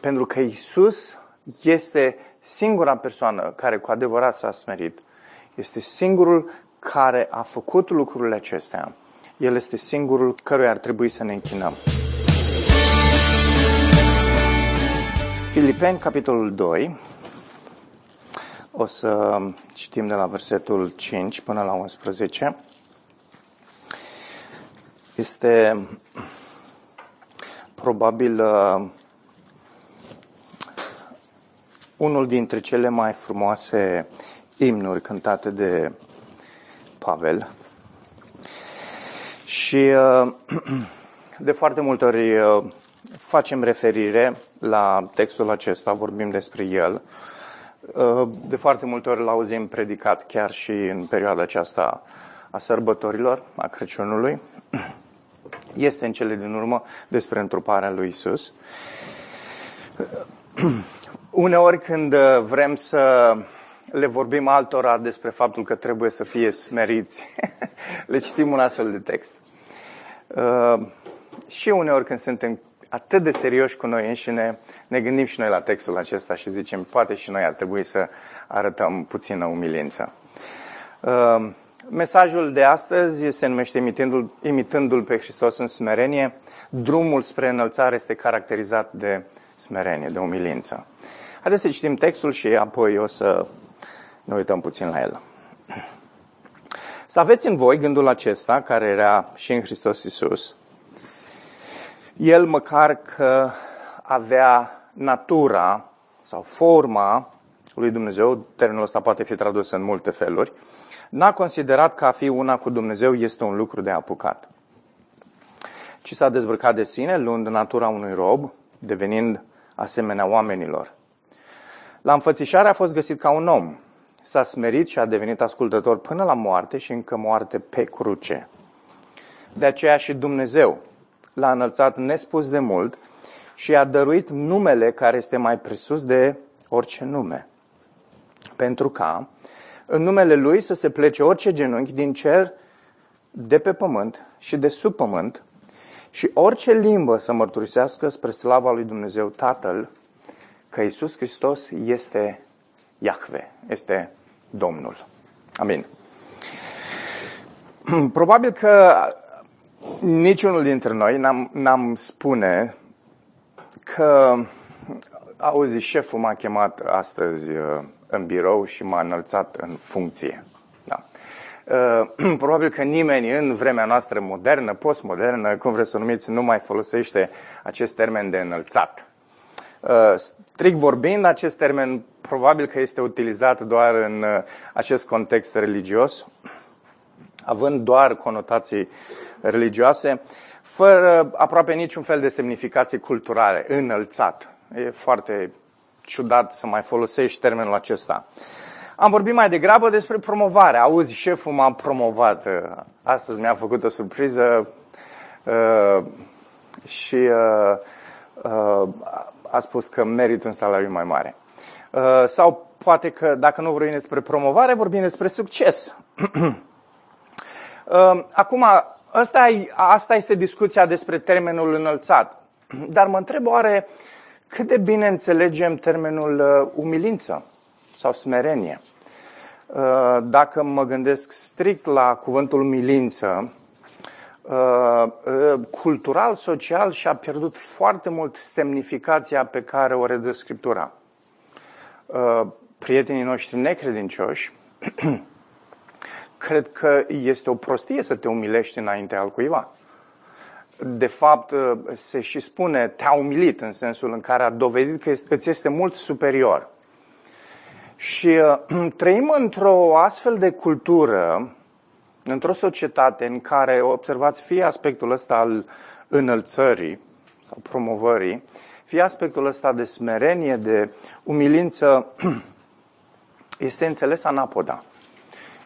pentru că Isus este singura persoană care cu adevărat s-a smerit. Este singurul care a făcut lucrurile acestea. El este singurul căruia ar trebui să ne închinăm. Filipeni, capitolul 2. O să citim de la versetul 5 până la 11. Este probabil uh, unul dintre cele mai frumoase imnuri cântate de Pavel. Și uh, de foarte multe ori uh, facem referire la textul acesta, vorbim despre el. Uh, de foarte multe ori l-auzim predicat chiar și în perioada aceasta a sărbătorilor, a Crăciunului. Este în cele din urmă despre întruparea lui Isus. Uneori când vrem să le vorbim altora despre faptul că trebuie să fie smeriți, le citim un astfel de text. Uh, și uneori când suntem atât de serioși cu noi înșine, ne gândim și noi la textul acesta și zicem, poate și noi ar trebui să arătăm puțină umilință. Uh, mesajul de astăzi se numește imitându-l, imitându pe Hristos în smerenie. Drumul spre înălțare este caracterizat de smerenie, de umilință. Haideți să citim textul și apoi o să ne uităm puțin la el. Să aveți în voi gândul acesta, care era și în Hristos Isus. El măcar că avea natura sau forma lui Dumnezeu, termenul ăsta poate fi tradus în multe feluri, n-a considerat că a fi una cu Dumnezeu este un lucru de apucat. Ci s-a dezbrăcat de sine, luând natura unui rob, devenind asemenea oamenilor. La înfățișare a fost găsit ca un om, s-a smerit și a devenit ascultător până la moarte și încă moarte pe cruce. De aceea și Dumnezeu l-a înălțat nespus de mult și a dăruit numele care este mai presus de orice nume. Pentru ca în numele Lui să se plece orice genunchi din cer, de pe pământ și de sub pământ și orice limbă să mărturisească spre slava lui Dumnezeu Tatăl că Isus Hristos este Iahve, este Domnul. Amin. Probabil că niciunul dintre noi n-am, n-am spune că, auzi, șeful m-a chemat astăzi uh, în birou și m-a înălțat în funcție. Da. Uh, probabil că nimeni în vremea noastră modernă, postmodernă, cum vreți să o numiți, nu mai folosește acest termen de înălțat. Uh, strict vorbind, acest termen probabil că este utilizat doar în uh, acest context religios, având doar conotații religioase, fără aproape niciun fel de semnificație culturale, înălțat. E foarte ciudat să mai folosești termenul acesta. Am vorbit mai degrabă despre promovare. Auzi, șeful m-a promovat. Astăzi mi-a făcut o surpriză uh, și uh, uh, a spus că merit un salariu mai mare. Uh, sau poate că, dacă nu vorbim despre promovare, vorbim despre succes. uh, acum, asta, asta este discuția despre termenul înălțat. Dar mă întreb oare cât de bine înțelegem termenul uh, umilință sau smerenie. Uh, dacă mă gândesc strict la cuvântul umilință, Uh, uh, cultural, social și a pierdut foarte mult semnificația pe care o redă Scriptura. Uh, prietenii noștri necredincioși cred că este o prostie să te umilești înainte al cuiva. De fapt, se și spune te-a umilit în sensul în care a dovedit că îți este mult superior. Și trăim într-o astfel de cultură într-o societate în care observați fie aspectul ăsta al înălțării sau promovării, fie aspectul ăsta de smerenie, de umilință, este înțeles anapoda.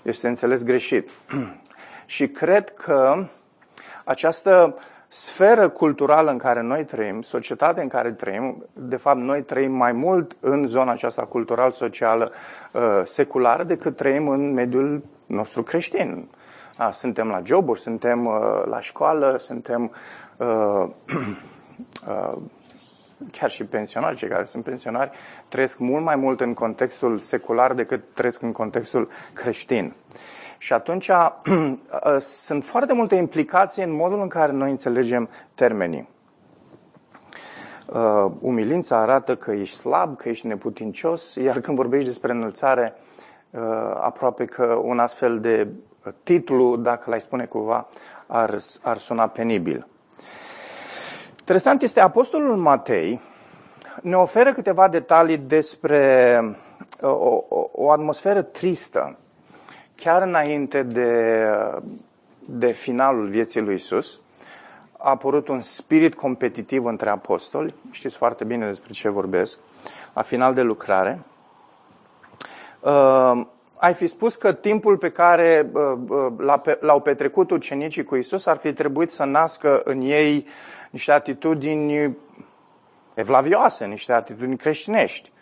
Este înțeles greșit. Și cred că această sferă culturală în care noi trăim, societatea în care trăim, de fapt noi trăim mai mult în zona aceasta cultural-socială uh, seculară decât trăim în mediul nostru creștin. A, suntem la joburi, suntem uh, la școală, suntem uh, uh, chiar și pensionari, cei care sunt pensionari, trăiesc mult mai mult în contextul secular decât trăiesc în contextul creștin. Și atunci sunt foarte multe implicații în modul în care noi înțelegem termenii. Uh, umilința arată că ești slab, că ești neputincios, iar când vorbești despre înălțare, uh, aproape că un astfel de titlu, dacă l-ai spune cumva, ar, ar suna penibil. Interesant este, Apostolul Matei ne oferă câteva detalii despre uh, o, o, o atmosferă tristă, chiar înainte de, de finalul vieții lui Isus. A apărut un spirit competitiv între apostoli, știți foarte bine despre ce vorbesc, la final de lucrare. Uh, ai fi spus că timpul pe care l-au petrecut ucenicii cu Isus ar fi trebuit să nască în ei niște atitudini evlavioase, niște atitudini creștinești.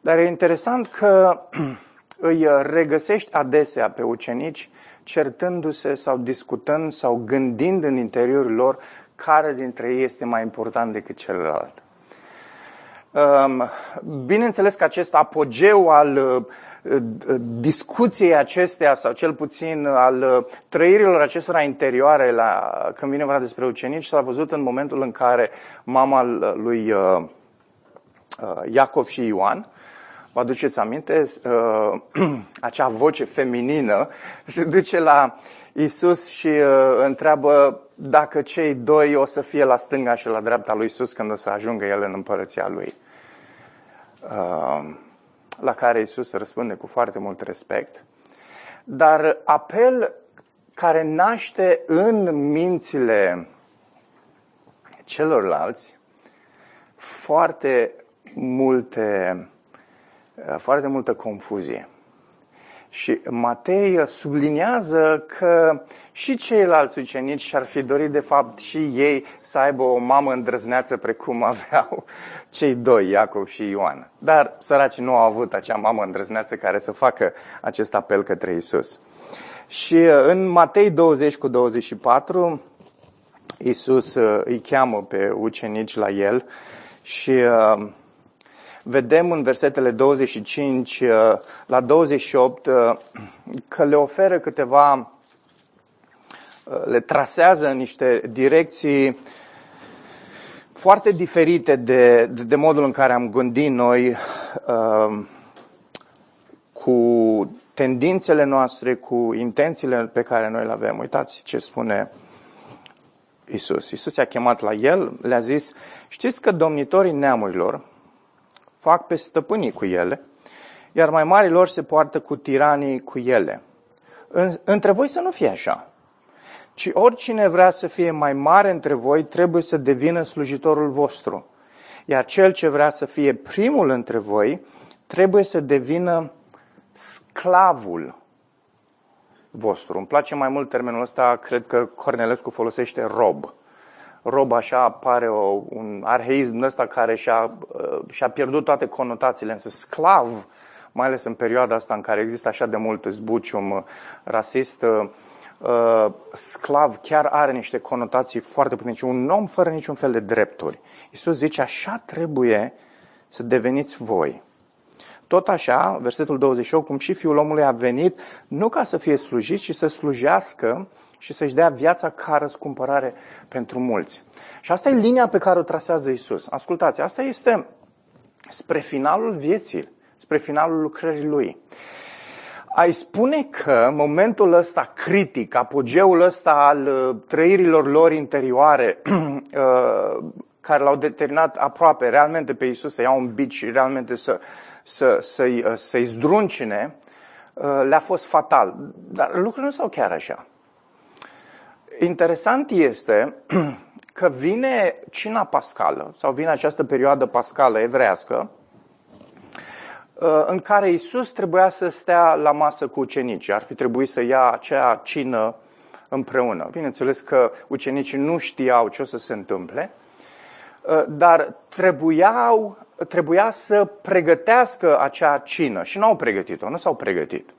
Dar e interesant că îi regăsești adesea pe ucenici certându-se sau discutând sau gândind în interiorul lor care dintre ei este mai important decât celălalt. Bineînțeles că acest apogeu al uh, discuției acesteia, sau cel puțin al uh, trăirilor acestora interioare la, când vine vorba despre ucenici, s-a văzut în momentul în care mama lui uh, Iacov și Ioan, vă aduceți aminte, acea voce feminină se duce la Isus și întreabă dacă cei doi o să fie la stânga și la dreapta lui Isus când o să ajungă el în împărăția lui. Uh, la care Isus răspunde cu foarte mult respect, dar apel care naște în mințile celorlalți foarte multe, uh, foarte multă confuzie. Și Matei subliniază că și ceilalți ucenici și-ar fi dorit, de fapt, și ei să aibă o mamă îndrăzneață precum aveau cei doi, Iacov și Ioan. Dar săracii nu au avut acea mamă îndrăzneață care să facă acest apel către Isus. Și uh, în Matei 20 cu 24, Isus uh, îi cheamă pe ucenici la el și uh, vedem în versetele 25 uh, la 28 uh, că le oferă câteva, uh, le trasează în niște direcții foarte diferite de, de, de modul în care am gândit noi cu tendințele noastre, cu intențiile pe care noi le avem. Uitați ce spune Isus. Isus i-a chemat la el, le-a zis, știți că domnitorii neamurilor fac pe stăpânii cu ele, iar mai mari lor se poartă cu tiranii cu ele. Între voi să nu fie așa, ci oricine vrea să fie mai mare între voi trebuie să devină slujitorul vostru, iar cel ce vrea să fie primul între voi trebuie să devină sclavul vostru. Îmi place mai mult termenul ăsta, cred că Cornelescu folosește rob rob așa pare o, un arheism ăsta care și-a, uh, și-a pierdut toate conotațiile, însă sclav, mai ales în perioada asta în care există așa de mult zbucium uh, rasist, uh, sclav chiar are niște conotații foarte puternice. Un om fără niciun fel de drepturi. Iisus zice, așa trebuie să deveniți voi. Tot așa, versetul 28, cum și Fiul omului a venit nu ca să fie slujit, ci să slujească și să-și dea viața ca răscumpărare pentru mulți. Și asta e linia pe care o trasează Isus. Ascultați, asta este spre finalul vieții, spre finalul lucrării Lui. Ai spune că momentul ăsta critic, apogeul ăsta al uh, trăirilor lor interioare, uh, care l-au determinat aproape realmente pe Isus să ia un bici și realmente să, să, să-i, uh, să-i zdruncine, le-a fost fatal. Dar lucrurile nu stau chiar așa. Interesant este că vine cina pascală, sau vine această perioadă pascală evrească, uh, în care Isus trebuia să stea la masă cu ucenicii. Ar fi trebuit să ia acea cină împreună. Bineînțeles că ucenicii nu știau ce o să se întâmple, uh, dar trebuiau, trebuia să pregătească acea cină și nu au pregătit-o, nu s-au pregătit.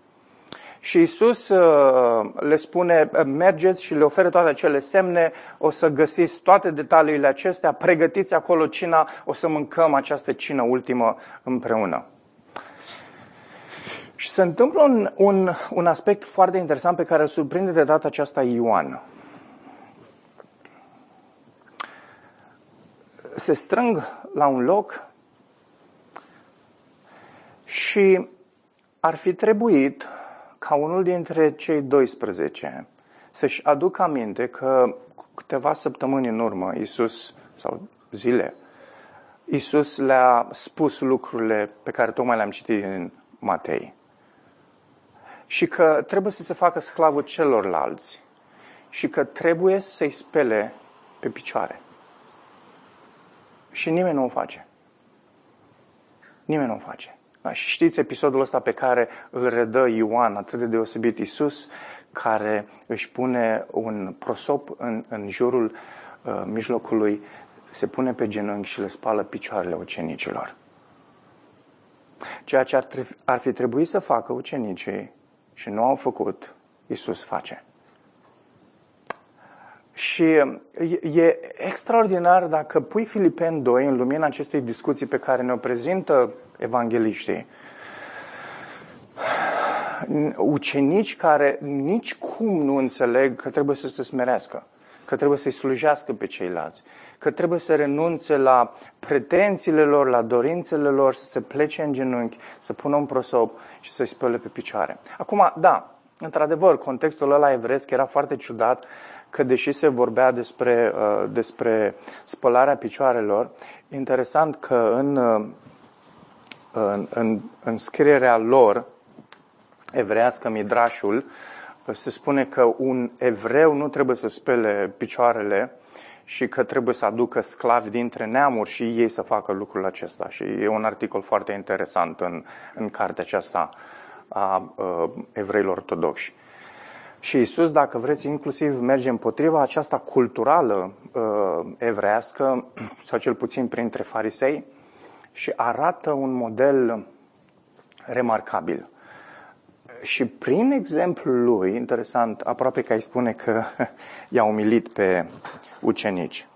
Și Isus uh, le spune, mergeți și le oferă toate acele semne, o să găsiți toate detaliile acestea, pregătiți acolo cina, o să mâncăm această cină ultimă împreună. Și se întâmplă un, un, un aspect foarte interesant pe care îl surprinde de data aceasta Ioan. Se strâng la un loc și ar fi trebuit ca unul dintre cei 12 să-și aducă aminte că câteva săptămâni în urmă, Isus, sau zile, Isus le-a spus lucrurile pe care tocmai le-am citit în Matei. Și că trebuie să se facă sclavul celorlalți și că trebuie să-i spele pe picioare. Și nimeni nu o face. Nimeni nu o face. Da, și știți episodul ăsta pe care îl redă Ioan, atât de deosebit Isus, care își pune un prosop în, în jurul uh, mijlocului, se pune pe genunchi și le spală picioarele ucenicilor. Ceea ce ar, ar fi trebuit să facă ucenicii și nu au făcut, Isus face. Și e extraordinar dacă pui Filipen 2 în lumina acestei discuții pe care ne-o prezintă evangeliștii. Ucenici care nici cum nu înțeleg că trebuie să se smerească, că trebuie să-i slujească pe ceilalți, că trebuie să renunțe la pretențiile lor, la dorințele lor, să se plece în genunchi, să pună un prosop și să-i spele pe picioare. Acum, da, Într-adevăr, contextul ăla evresc era foarte ciudat că deși se vorbea despre, uh, despre spălarea picioarelor, interesant că în, uh, în, în, în scrierea lor, evrească, Midrașul, uh, se spune că un evreu nu trebuie să spele picioarele și că trebuie să aducă sclavi dintre neamuri și ei să facă lucrul acesta. Și e un articol foarte interesant în, în cartea aceasta a uh, evreilor ortodoxi. Și Isus, dacă vreți, inclusiv merge împotriva aceasta culturală uh, evrească, sau cel puțin printre farisei, și arată un model remarcabil. Și prin exemplul lui, interesant, aproape că îi spune că i-a umilit pe ucenici.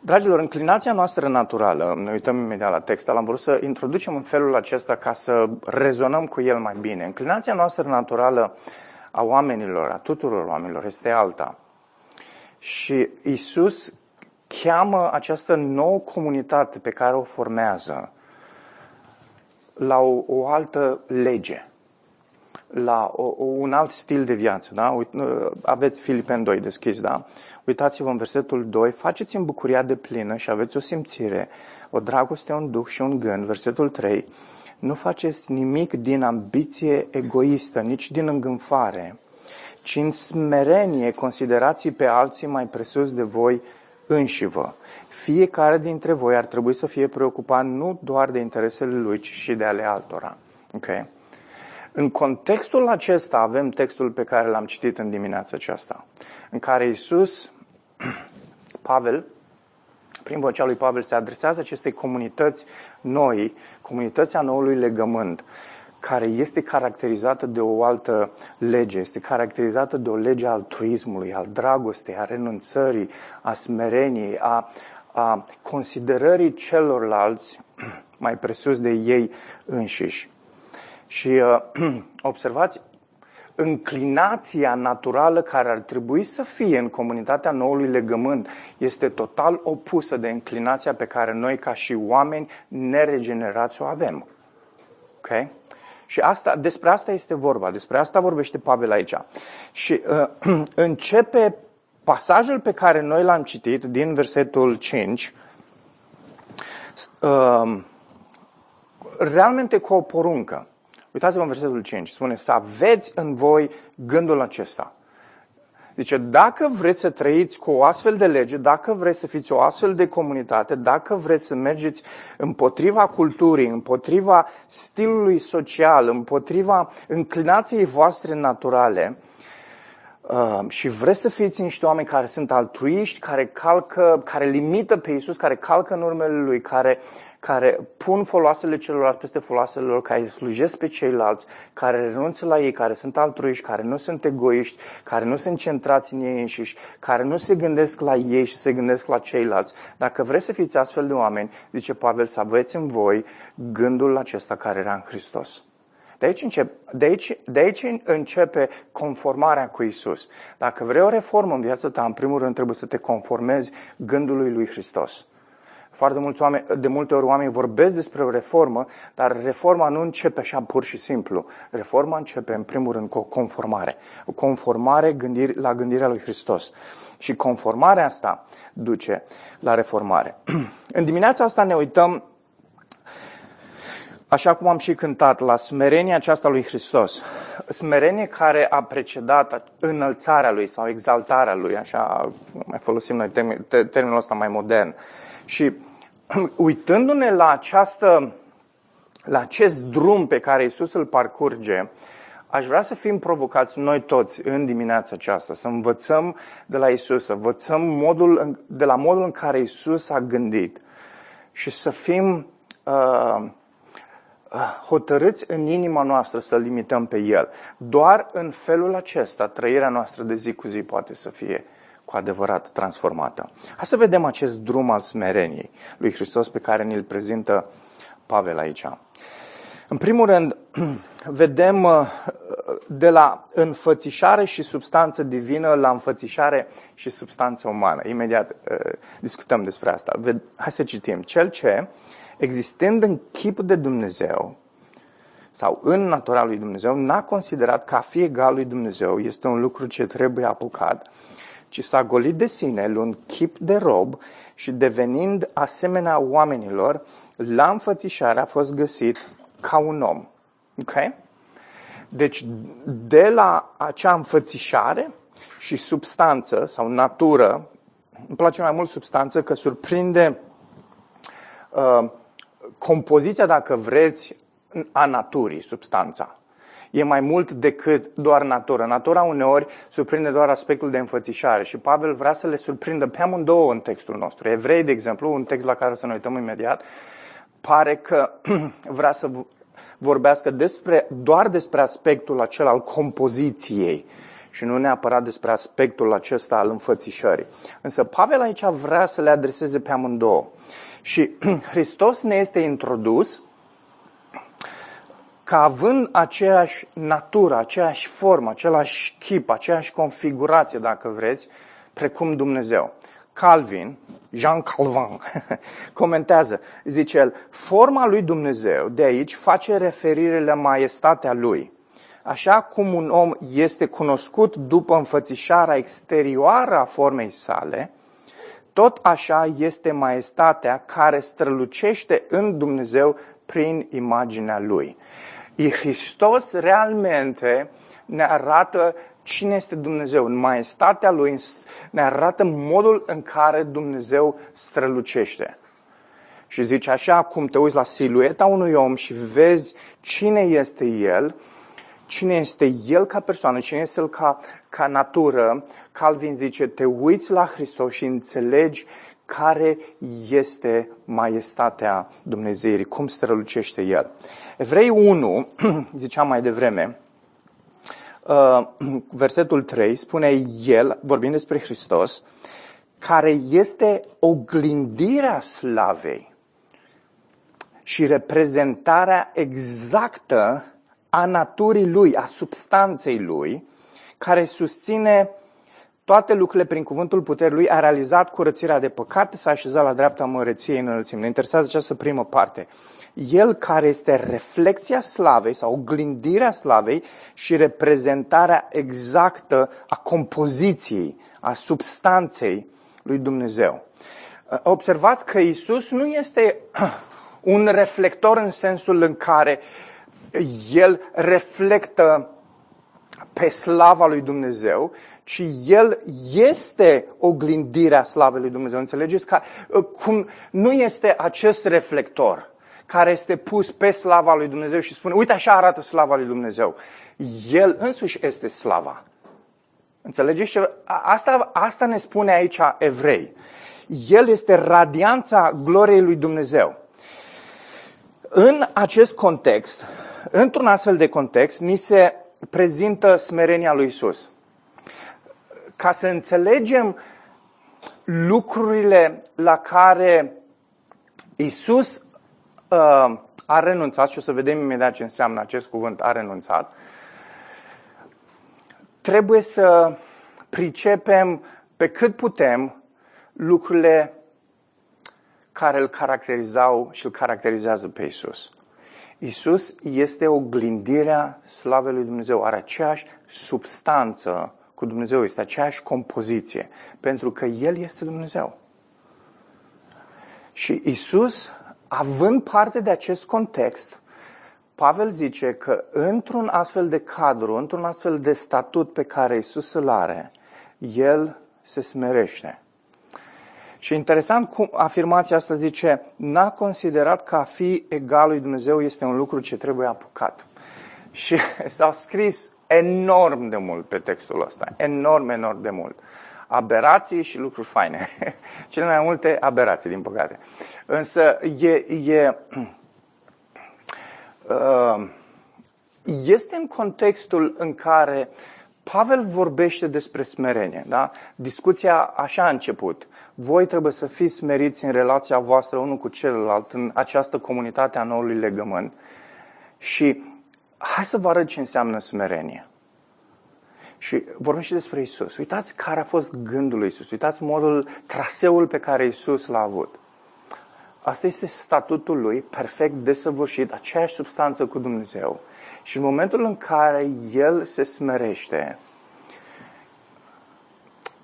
Dragilor, înclinația noastră naturală, ne uităm imediat la text, am vrut să introducem în felul acesta ca să rezonăm cu el mai bine. Înclinația noastră naturală a oamenilor, a tuturor oamenilor, este alta. Și Isus cheamă această nouă comunitate pe care o formează la o, o altă lege, la o, un alt stil de viață. Da? Aveți Filipen 2 deschis, da? Uitați-vă în versetul 2, faceți-mi bucuria de plină și aveți o simțire, o dragoste, un duh și un gând. Versetul 3, nu faceți nimic din ambiție egoistă, nici din îngânfare, ci în smerenie considerați pe alții mai presus de voi înșivă. Fiecare dintre voi ar trebui să fie preocupat nu doar de interesele lui, ci și de ale altora. Okay? În contextul acesta avem textul pe care l-am citit în dimineața aceasta, în care Iisus Pavel, prin vocea lui Pavel, se adresează acestei comunități noi, comunității noului legământ, care este caracterizată de o altă lege, este caracterizată de o lege a altruismului, al dragostei, a renunțării, a smereniei, a, a considerării celorlalți mai presus de ei înșiși. Și uh, observați, înclinația naturală care ar trebui să fie în comunitatea noului legământ este total opusă de înclinația pe care noi ca și oameni neregenerați o avem. Ok? Și asta, despre asta este vorba, despre asta vorbește Pavel aici. Și uh, începe pasajul pe care noi l-am citit din versetul 5, uh, realmente cu o poruncă. Uitați-vă în versetul 5. Spune să aveți în voi gândul acesta. Zice, dacă vreți să trăiți cu o astfel de lege, dacă vreți să fiți o astfel de comunitate, dacă vreți să mergeți împotriva culturii, împotriva stilului social, împotriva înclinației voastre naturale, Uh, și vreți să fiți niște oameni care sunt altruiști, care calcă, care limită pe Isus, care calcă în urmele Lui, care, care pun foloasele celorlalți peste foloasele lor, care slujesc pe ceilalți, care renunță la ei, care sunt altruiști, care nu sunt egoiști, care nu sunt centrați în ei înșiși, care nu se gândesc la ei și se gândesc la ceilalți. Dacă vreți să fiți astfel de oameni, zice Pavel, să aveți în voi gândul acesta care era în Hristos. De aici, încep, de, aici, de aici începe conformarea cu Isus. Dacă vrei o reformă în viața ta, în primul rând trebuie să te conformezi gândului lui Hristos. Foarte mulți oameni, de multe ori oamenii vorbesc despre o reformă, dar reforma nu începe așa pur și simplu. Reforma începe în primul rând cu o conformare. O conformare gândiri, la gândirea lui Hristos. Și conformarea asta duce la reformare. în dimineața asta ne uităm așa cum am și cântat, la smerenia aceasta lui Hristos. Smerenie care a precedat înălțarea lui sau exaltarea lui, așa mai folosim noi termenul ăsta mai modern. Și uitându-ne la această la acest drum pe care Isus îl parcurge, aș vrea să fim provocați noi toți în dimineața aceasta, să învățăm de la Isus, să învățăm modul, de la modul în care Isus a gândit și să fim uh, Ah, hotărâți în inima noastră să limităm pe El. Doar în felul acesta trăirea noastră de zi cu zi poate să fie cu adevărat transformată. Hai să vedem acest drum al smereniei lui Hristos pe care ne-l prezintă Pavel aici. În primul rând, vedem uh, de la înfățișare și substanță divină la înfățișare și substanță umană. Imediat uh, discutăm despre asta. Hai să citim. Cel ce existând în chip de Dumnezeu, sau în natura lui Dumnezeu, n-a considerat că a fi egal lui Dumnezeu este un lucru ce trebuie apucat, ci s-a golit de sine, luând chip de rob și devenind asemenea oamenilor, la înfățișare a fost găsit ca un om. Ok? Deci, de la acea înfățișare și substanță sau natură, îmi place mai mult substanță că surprinde uh, compoziția, dacă vreți, a naturii, substanța. E mai mult decât doar natură. Natura uneori surprinde doar aspectul de înfățișare și Pavel vrea să le surprindă pe amândouă în textul nostru. Evrei, de exemplu, un text la care o să ne uităm imediat, pare că vrea să vorbească despre, doar despre aspectul acela al compoziției și nu neapărat despre aspectul acesta al înfățișării. Însă Pavel aici vrea să le adreseze pe amândouă. Și Hristos ne este introdus ca având aceeași natură, aceeași formă, același chip, aceeași configurație, dacă vreți, precum Dumnezeu. Calvin, Jean Calvin, comentează, zice el, forma lui Dumnezeu de aici face referire la maestatea lui. Așa cum un om este cunoscut după înfățișarea exterioară a formei sale, tot așa este maestatea care strălucește în Dumnezeu prin imaginea Lui. Hristos realmente ne arată cine este Dumnezeu. În maestatea Lui ne arată modul în care Dumnezeu strălucește. Și zice așa, cum te uiți la silueta unui om și vezi cine este El, cine este El ca persoană, cine este El ca, ca natură, Calvin zice, te uiți la Hristos și înțelegi care este maestatea Dumnezeirii, cum strălucește El. Evrei 1, ziceam mai devreme, uh, versetul 3 spune El, vorbind despre Hristos, care este oglindirea slavei și reprezentarea exactă a naturii lui, a substanței lui, care susține toate lucrurile prin cuvântul puterii lui, a realizat curățirea de păcate, s-a așezat la dreapta măreției în înălțime. Ne interesează această primă parte. El care este reflexia slavei sau oglindirea slavei și reprezentarea exactă a compoziției, a substanței lui Dumnezeu. Observați că Isus nu este un reflector în sensul în care el reflectă pe slava lui Dumnezeu, ci el este oglindirea slavei lui Dumnezeu. Înțelegeți? Ca, uh, cum nu este acest reflector care este pus pe slava lui Dumnezeu și spune, uite așa arată slava lui Dumnezeu. El însuși este slava. Înțelegeți ce? Asta, asta ne spune aici evrei. El este radianța gloriei lui Dumnezeu. În acest context, într-un astfel de context, ni se prezintă smerenia lui Isus. Ca să înțelegem lucrurile la care Isus uh, a renunțat, și o să vedem imediat ce înseamnă acest cuvânt, a renunțat, trebuie să pricepem pe cât putem lucrurile care îl caracterizau și îl caracterizează pe Isus. Isus este oglindirea slavei lui Dumnezeu, are aceeași substanță cu Dumnezeu, este aceeași compoziție, pentru că El este Dumnezeu. Și Isus, având parte de acest context, Pavel zice că într-un astfel de cadru, într-un astfel de statut pe care Isus îl are, El se smerește. Și interesant cum afirmația asta zice, n-a considerat că a fi egal lui Dumnezeu este un lucru ce trebuie apucat. Și s-a scris enorm de mult pe textul ăsta, enorm, enorm de mult. Aberații și lucruri faine. Cele mai multe aberații, din păcate. Însă e, e, uh, este în contextul în care Pavel vorbește despre smerenie. Da? Discuția așa a început. Voi trebuie să fiți smeriți în relația voastră unul cu celălalt, în această comunitate a noului legământ. Și hai să vă arăt ce înseamnă smerenie. Și vorbește despre Isus. Uitați care a fost gândul lui Isus. Uitați modul, traseul pe care Isus l-a avut. Asta este statutul lui, perfect desăvârșit, aceeași substanță cu Dumnezeu. Și în momentul în care el se smerește,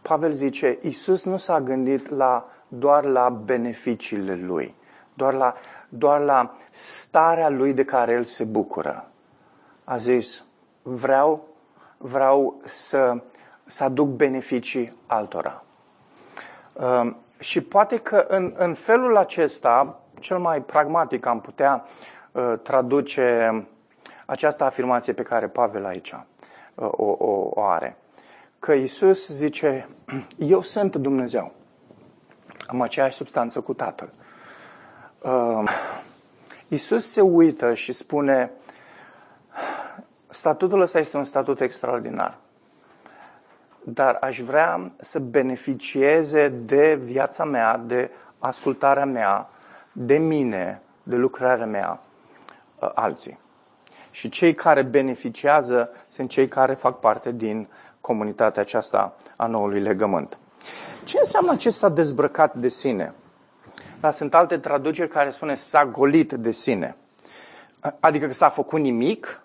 Pavel zice, Isus nu s-a gândit la, doar la beneficiile lui, doar la, doar la starea lui de care el se bucură. A zis, vreau, vreau să, să aduc beneficii altora. Um, și poate că în, în felul acesta, cel mai pragmatic am putea uh, traduce această afirmație pe care Pavel aici uh, o, o, o are. Că Isus zice, eu sunt Dumnezeu. Am aceeași substanță cu Tatăl. Uh, Isus se uită și spune, statutul ăsta este un statut extraordinar dar aș vrea să beneficieze de viața mea, de ascultarea mea, de mine, de lucrarea mea, uh, alții. Și cei care beneficiază sunt cei care fac parte din comunitatea aceasta a noului legământ. Ce înseamnă acest s-a dezbrăcat de sine? Dar sunt alte traduceri care spune s-a golit de sine. Adică că s-a făcut nimic?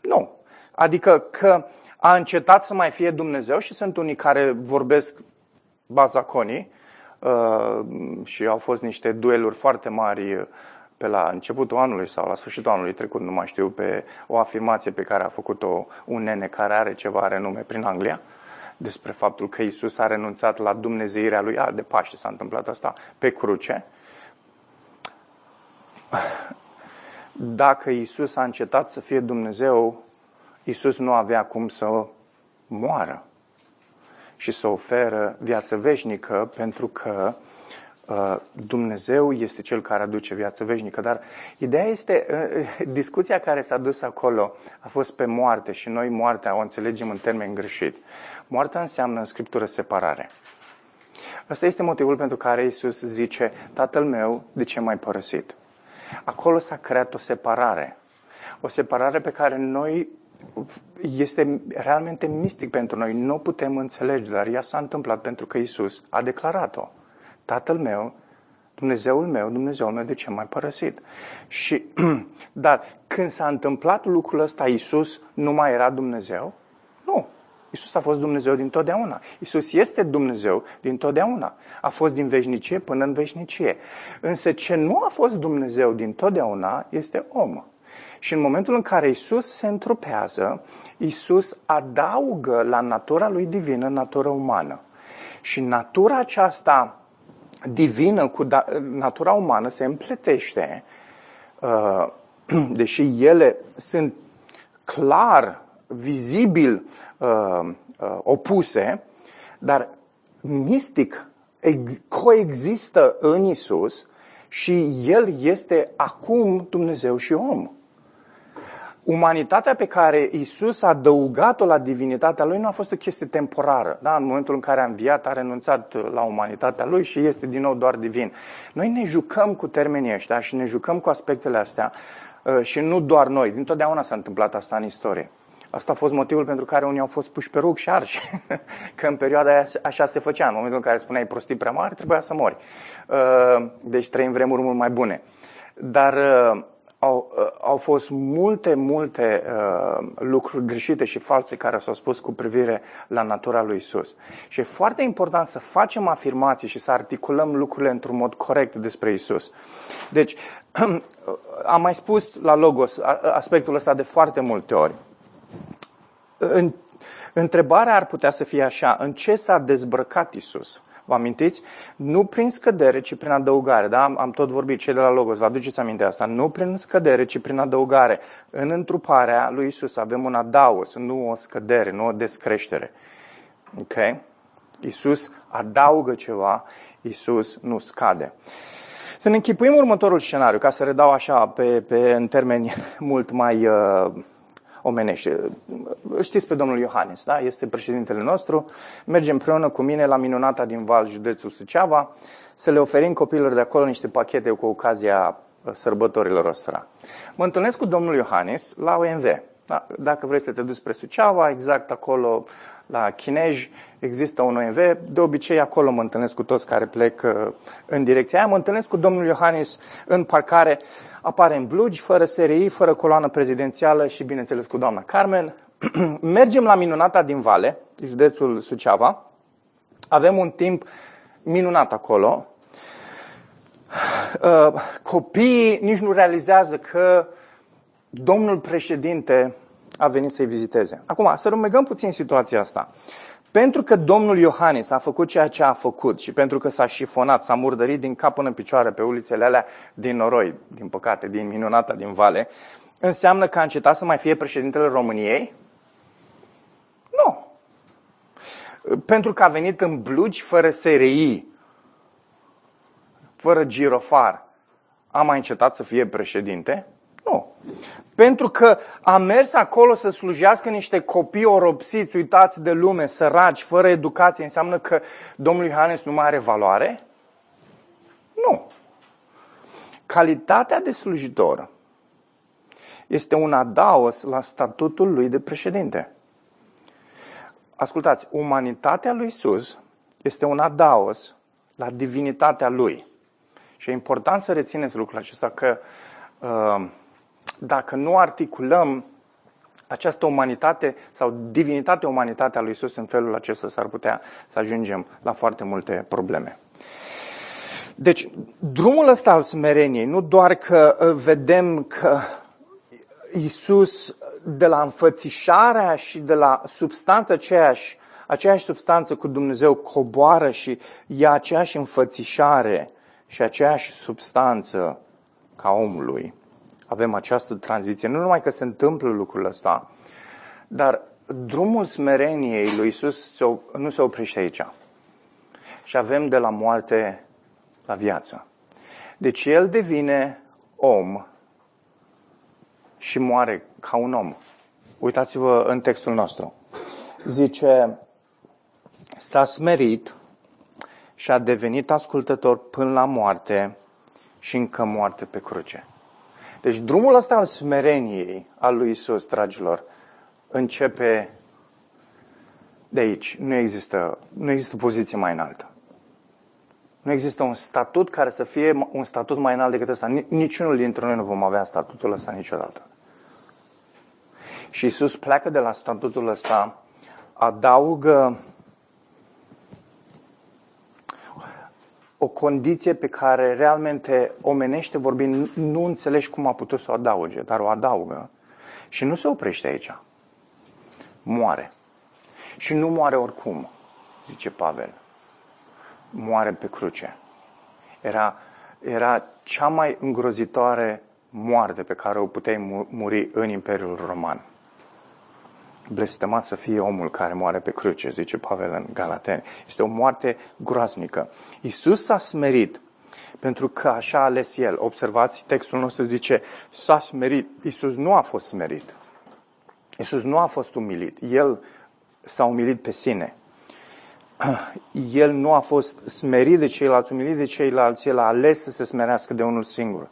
Nu. Adică că a încetat să mai fie Dumnezeu și sunt unii care vorbesc bazaconii uh, și au fost niște dueluri foarte mari pe la începutul anului sau la sfârșitul anului trecut, nu mai știu, pe o afirmație pe care a făcut-o un nene care are ceva renume prin Anglia despre faptul că Isus a renunțat la dumnezeirea lui. A, de Paște s-a întâmplat asta pe cruce. Dacă Isus a încetat să fie Dumnezeu, Isus nu avea cum să moară și să oferă viață veșnică pentru că uh, Dumnezeu este Cel care aduce viață veșnică. Dar ideea este, uh, discuția care s-a dus acolo a fost pe moarte și noi moartea o înțelegem în termen greșit. Moartea înseamnă în Scriptură separare. Ăsta este motivul pentru care Isus zice, Tatăl meu, de ce m-ai părăsit? Acolo s-a creat o separare. O separare pe care noi este realmente mistic pentru noi. Nu putem înțelege, dar ea s-a întâmplat pentru că Isus a declarat-o. Tatăl meu, Dumnezeul meu, Dumnezeul meu, de ce m-ai părăsit? Și, dar când s-a întâmplat lucrul ăsta, Isus nu mai era Dumnezeu? Nu. Isus a fost Dumnezeu din totdeauna. Isus este Dumnezeu din totdeauna. A fost din veșnicie până în veșnicie. Însă ce nu a fost Dumnezeu din totdeauna este om. Și în momentul în care Isus se întrupează, Isus adaugă la natura lui divină natura umană. Și natura aceasta divină cu da, natura umană se împletește, uh, deși ele sunt clar vizibil uh, uh, opuse, dar mistic ex- coexistă în Isus și El este acum Dumnezeu și om. Umanitatea pe care Isus a adăugat-o la divinitatea Lui nu a fost o chestie temporară. Da? În momentul în care a înviat, a renunțat la umanitatea Lui și este din nou doar divin. Noi ne jucăm cu termenii ăștia și ne jucăm cu aspectele astea uh, și nu doar noi. Dintotdeauna s-a întâmplat asta în istorie. Asta a fost motivul pentru care unii au fost puși pe rug și arși. Că în perioada aia așa se făcea. În momentul în care spuneai prostii prea mari, trebuia să mori. Uh, deci trăim vremuri mult mai bune. Dar uh, au, uh, au fost multe, multe uh, lucruri greșite și false care s-au spus cu privire la natura lui Isus. Și e foarte important să facem afirmații și să articulăm lucrurile într-un mod corect despre Isus. Deci, am mai spus la Logos aspectul ăsta de foarte multe ori. În, întrebarea ar putea să fie așa, în ce s-a dezbrăcat Isus? Vă amintiți? Nu prin scădere, ci prin adăugare. Da? Am, am tot vorbit, cei de la Logos, vă aduceți aminte asta. Nu prin scădere, ci prin adăugare. În întruparea lui Isus avem un adaos, nu o scădere, nu o descreștere. Ok? Isus adaugă ceva, Isus nu scade. Să ne închipuim următorul scenariu, ca să redau așa pe, pe, în termeni mult mai uh, omenești. Știți pe domnul Iohannis, da? Este președintele nostru. Mergem împreună cu mine la minunata din Val, județul Suceava, să le oferim copiilor de acolo niște pachete cu ocazia uh, sărbătorilor ăstora. Mă întâlnesc cu domnul Iohannis la OMV. Da? Dacă vrei să te duci spre Suceava, exact acolo la Chinej există un OMV. De obicei acolo mă întâlnesc cu toți care plec uh, în direcția aia. Mă întâlnesc cu domnul Iohannis în parcare. Apare în blugi, fără SRI, fără coloană prezidențială și, bineînțeles, cu doamna Carmen. Mergem la Minunata din Vale, județul Suceava. Avem un timp minunat acolo. Uh, copiii nici nu realizează că domnul președinte a venit să-i viziteze. Acum, să rumegăm puțin situația asta. Pentru că domnul Iohannis a făcut ceea ce a făcut și pentru că s-a șifonat, s-a murdărit din cap până în picioare pe ulițele alea din noroi, din păcate, din minunata din vale, înseamnă că a încetat să mai fie președintele României? Nu. Pentru că a venit în blugi fără SRI, fără girofar, a mai încetat să fie președinte? Nu. Pentru că a mers acolo să slujească niște copii oropsiți, uitați de lume, săraci, fără educație, înseamnă că Domnul Iohannes nu mai are valoare? Nu. Calitatea de slujitor este un adaos la statutul lui de președinte. Ascultați, umanitatea lui Isus este un adaos la divinitatea lui. Și e important să rețineți lucrul acesta că uh, dacă nu articulăm această umanitate sau divinitatea umanitatea lui Isus în felul acesta s-ar putea să ajungem la foarte multe probleme. Deci, drumul ăsta al smereniei, nu doar că uh, vedem că Isus de la înfățișarea și de la substanța aceeași, aceeași substanță cu Dumnezeu coboară și ia aceeași înfățișare și aceeași substanță ca omului avem această tranziție. Nu numai că se întâmplă lucrul ăsta, dar drumul smereniei lui Isus nu se oprește aici. Și avem de la moarte la viață. Deci el devine om și moare ca un om. Uitați-vă în textul nostru. Zice, s-a smerit și a devenit ascultător până la moarte și încă moarte pe cruce. Deci drumul ăsta al smereniei al lui Isus, dragilor, începe de aici. Nu există, nu există poziție mai înaltă. Nu există un statut care să fie un statut mai înalt decât ăsta. Niciunul dintre noi nu vom avea statutul ăsta niciodată. Și Isus pleacă de la statutul ăsta, adaugă o condiție pe care realmente omenește vorbind nu înțelegi cum a putut să o adauge, dar o adaugă. Și nu se oprește aici. Moare. Și nu moare oricum, zice Pavel. Moare pe cruce. Era, era cea mai îngrozitoare moarte pe care o puteai muri în Imperiul Roman. Blestemat să fie omul care moare pe cruce, zice Pavel în Galateni. Este o moarte groaznică. Isus s-a smerit pentru că așa a ales El. Observați, textul nostru zice, s-a smerit. Isus nu a fost smerit. Isus nu a fost umilit. El s-a umilit pe sine. El nu a fost smerit de ceilalți, umilit de ceilalți, el a ales să se smerească de unul singur.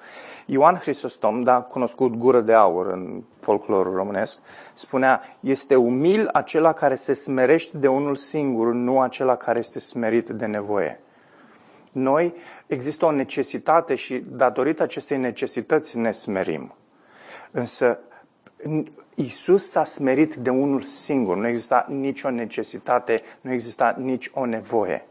Ioan Hristostom, da, cunoscut gură de aur în folclorul românesc, spunea, este umil acela care se smerește de unul singur, nu acela care este smerit de nevoie. Noi există o necesitate și datorită acestei necesități ne smerim. Însă Isus s-a smerit de unul singur, nu exista nicio necesitate, nu exista nici o nevoie.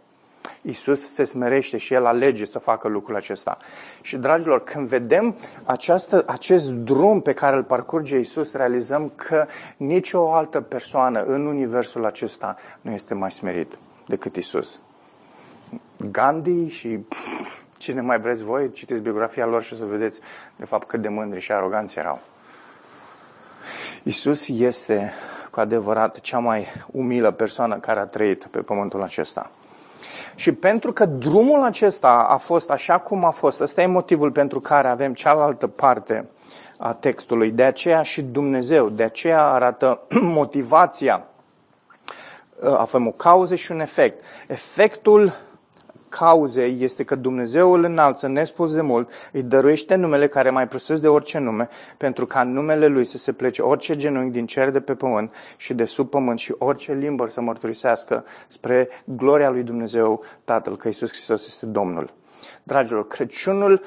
Isus se smerește și El alege să facă lucrul acesta. Și, dragilor, când vedem această, acest drum pe care îl parcurge Isus, realizăm că nicio altă persoană în universul acesta nu este mai smerit decât Isus. Gandhi și pff, cine mai vreți voi, citiți biografia lor și o să vedeți, de fapt, cât de mândri și aroganți erau. Isus este cu adevărat cea mai umilă persoană care a trăit pe pământul acesta. Și pentru că drumul acesta a fost așa cum a fost, ăsta e motivul pentru care avem cealaltă parte a textului. De aceea și Dumnezeu, de aceea arată motivația. Avem o cauză și un efect. Efectul cauzei este că Dumnezeu îl înalță nespus de mult, îi dăruiește numele care mai presus de orice nume, pentru ca în numele Lui să se plece orice genunchi din cer de pe pământ și de sub pământ și orice limbă să mărturisească spre gloria lui Dumnezeu Tatăl, că Iisus Hristos este Domnul. Dragilor, Crăciunul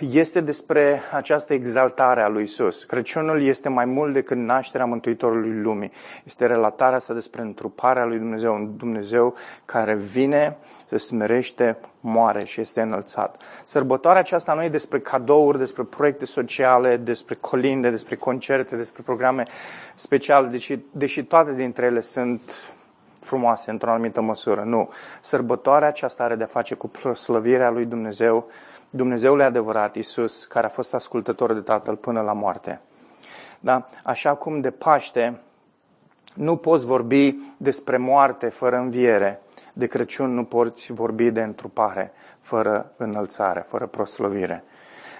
este despre această exaltare a lui Isus. Crăciunul este mai mult decât nașterea Mântuitorului lumii. Este relatarea asta despre întruparea lui Dumnezeu, un Dumnezeu care vine, se smerește, moare și este înălțat. Sărbătoarea aceasta nu e despre cadouri, despre proiecte sociale, despre colinde, despre concerte, despre programe speciale, deși, deși toate dintre ele sunt frumoase într-o anumită măsură. Nu. Sărbătoarea aceasta are de-a face cu slăvirea lui Dumnezeu, Dumnezeul adevărat, Isus, care a fost ascultător de Tatăl până la moarte. Da? Așa cum de Paște nu poți vorbi despre moarte fără înviere, de Crăciun nu poți vorbi de întrupare fără înălțare, fără proslăvire.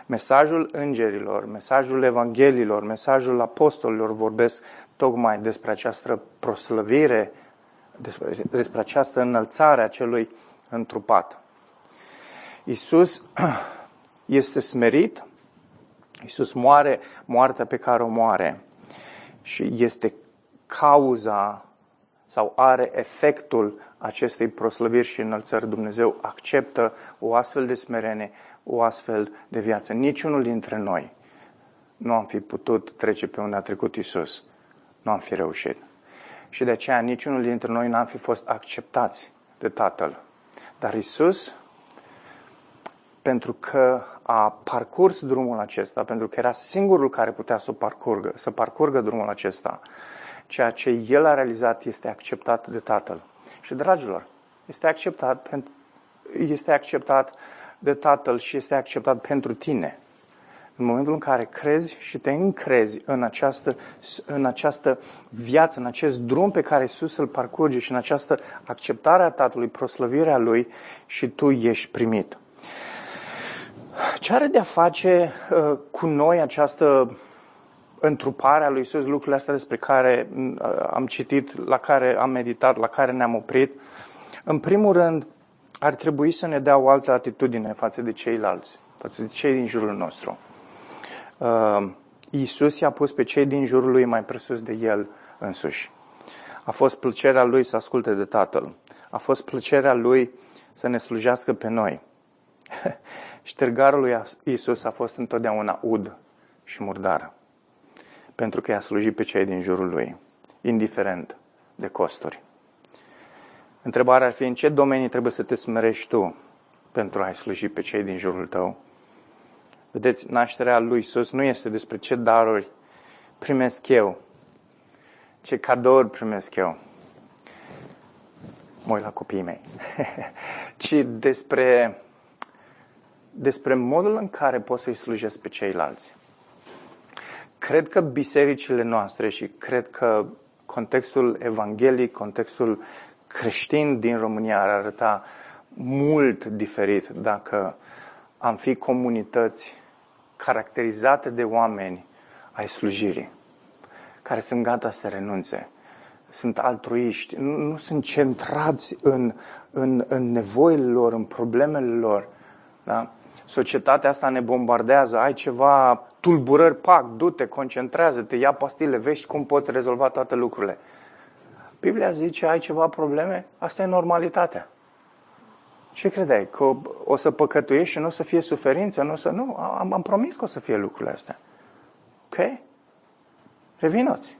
Mesajul îngerilor, mesajul evanghelilor, mesajul apostolilor vorbesc tocmai despre această proslăvire, despre, despre această înălțare a celui întrupat. Isus este smerit, Isus moare moartea pe care o moare și este cauza sau are efectul acestei proslăviri și înălțări. Dumnezeu acceptă o astfel de smerenie, o astfel de viață. Niciunul dintre noi nu am fi putut trece pe unde a trecut Isus. Nu am fi reușit. Și de aceea niciunul dintre noi n-am fi fost acceptați de Tatăl. Dar Isus pentru că a parcurs drumul acesta, pentru că era singurul care putea să parcurgă, să parcurgă drumul acesta, ceea ce el a realizat este acceptat de Tatăl. Și, dragilor, este acceptat, pentru, este acceptat de Tatăl și este acceptat pentru tine. În momentul în care crezi și te încrezi în această, în această viață, în acest drum pe care Iisus îl parcurge și în această acceptare a Tatălui, proslăvirea Lui și tu ești primit. Ce are de a face uh, cu noi această întrupare a lui Isus, lucrurile astea despre care uh, am citit, la care am meditat, la care ne-am oprit? În primul rând, ar trebui să ne dea o altă atitudine față de ceilalți, față de cei din jurul nostru. Uh, Iisus i-a pus pe cei din jurul lui mai presus de el însuși. A fost plăcerea lui să asculte de Tatăl. A fost plăcerea lui să ne slujească pe noi. Ștergarul lui Isus a fost întotdeauna ud și murdar, pentru că i-a slujit pe cei din jurul lui, indiferent de costuri. Întrebarea ar fi în ce domenii trebuie să te smerești tu pentru a-i sluji pe cei din jurul tău. Vedeți, nașterea lui Isus nu este despre ce daruri primesc eu, ce cadouri primesc eu. Mă uit la copiii mei. ci despre despre modul în care poți să-i slujesc pe ceilalți. cred că bisericile noastre și cred că contextul evanghelic, contextul creștin din România ar arăta mult diferit dacă am fi comunități caracterizate de oameni ai slujirii, care sunt gata să renunțe, sunt altruiști, nu, nu sunt centrați în, în, în nevoile lor, în problemele lor. Da? Societatea asta ne bombardează, ai ceva tulburări, pac, du-te, concentrează-te, ia pastile, vezi cum poți rezolva toate lucrurile. Biblia zice, ai ceva probleme? Asta e normalitatea. Ce credeai? Că o să păcătuiești și nu o să fie suferință? Nu, o să... nu am, am promis că o să fie lucrurile astea. Ok? Revinoți.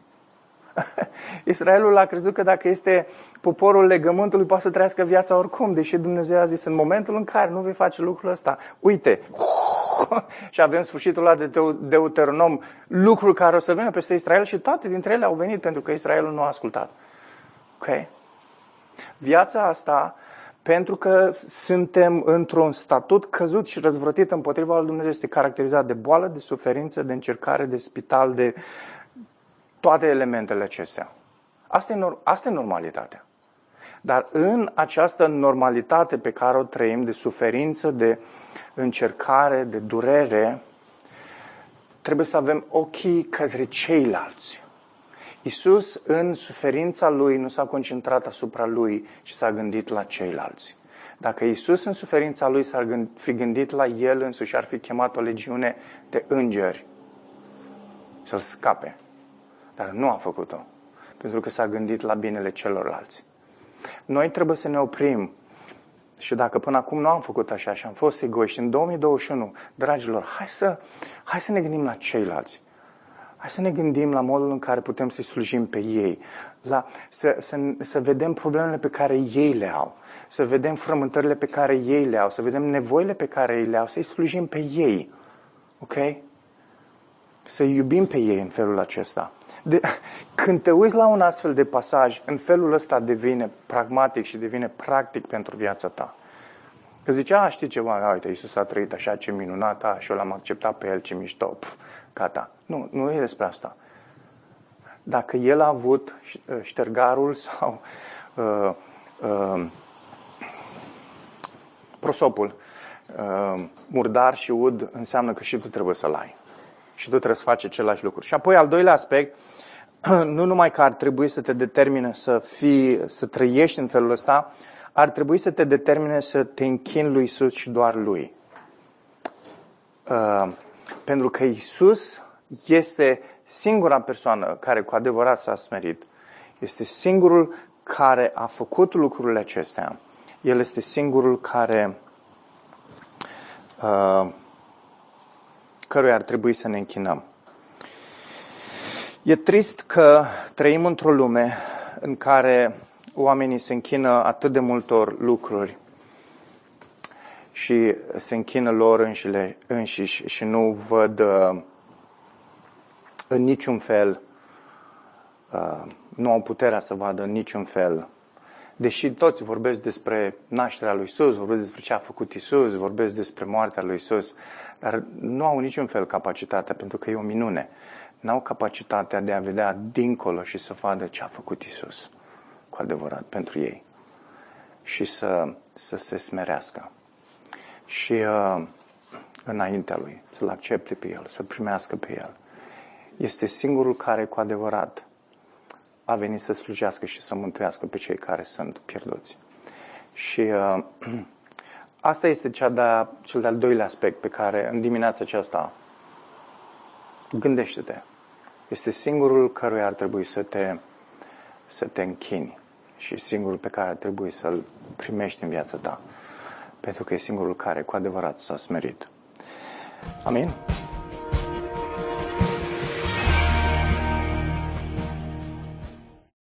Israelul a crezut că dacă este poporul legământului, poate să trăiască viața oricum, deși Dumnezeu a zis în momentul în care nu vei face lucrul ăsta, uite, și avem sfârșitul ăla de Deuteronom, lucruri care o să vină peste Israel și toate dintre ele au venit pentru că Israelul nu a ascultat. Ok? Viața asta, pentru că suntem într-un statut căzut și răzvrătit împotriva lui Dumnezeu, este caracterizat de boală, de suferință, de încercare, de spital, de toate elementele acestea. Asta e, asta e normalitatea. Dar în această normalitate pe care o trăim de suferință, de încercare, de durere, trebuie să avem ochii către ceilalți. Isus, în suferința lui, nu s-a concentrat asupra lui, ci s-a gândit la ceilalți. Dacă Isus, în suferința lui, s-ar fi gândit la el însuși, ar fi chemat o legiune de îngeri să-l scape. Dar nu a făcut-o, pentru că s-a gândit la binele celorlalți. Noi trebuie să ne oprim și dacă până acum nu am făcut așa și am fost egoiști, în 2021, dragilor, hai să, hai să ne gândim la ceilalți. Hai să ne gândim la modul în care putem să-i slujim pe ei, la, să, să, să vedem problemele pe care ei le au, să vedem frământările pe care ei le au, să vedem nevoile pe care ei le au, să-i slujim pe ei. Ok? Să iubim pe ei în felul acesta. De, când te uiți la un astfel de pasaj, în felul ăsta devine pragmatic și devine practic pentru viața ta. Că zicea, a, știi ceva, uite, Iisus a trăit așa, ce minunat, a, și eu l-am acceptat pe el, ce mișto, pf, gata. Nu, nu e despre asta. Dacă el a avut uh, ștergarul sau uh, uh, prosopul, uh, murdar și ud, înseamnă că și tu trebuie să-l ai. Și tu trebuie să faci același lucru. Și apoi, al doilea aspect, nu numai că ar trebui să te determine să fii, să trăiești în felul ăsta, ar trebui să te determine să te închini lui Isus și doar lui. Uh, pentru că Isus este singura persoană care cu adevărat s-a smerit. Este singurul care a făcut lucrurile acestea. El este singurul care uh, căruia ar trebui să ne închinăm. E trist că trăim într-o lume în care oamenii se închină atât de multor lucruri și se închină lor înșile, înșiși și nu văd uh, în niciun fel, uh, nu au puterea să vadă în niciun fel. Deși toți vorbesc despre nașterea lui Isus, vorbesc despre ce a făcut Isus, vorbesc despre moartea lui Isus, dar nu au niciun fel capacitatea, pentru că e o minune. N-au capacitatea de a vedea dincolo și să vadă ce a făcut Isus cu adevărat pentru ei și să, să se smerească. Și uh, înaintea lui, să-l accepte pe el, să primească pe el. Este singurul care cu adevărat a venit să slujească și să mântuiască pe cei care sunt pierduți. Și uh, asta este cea de cel de-al doilea aspect pe care în dimineața aceasta gândește-te. Este singurul căruia ar trebui să te, să te închini și singurul pe care ar trebui să-l primești în viața ta. Pentru că e singurul care cu adevărat s-a smerit. Amin?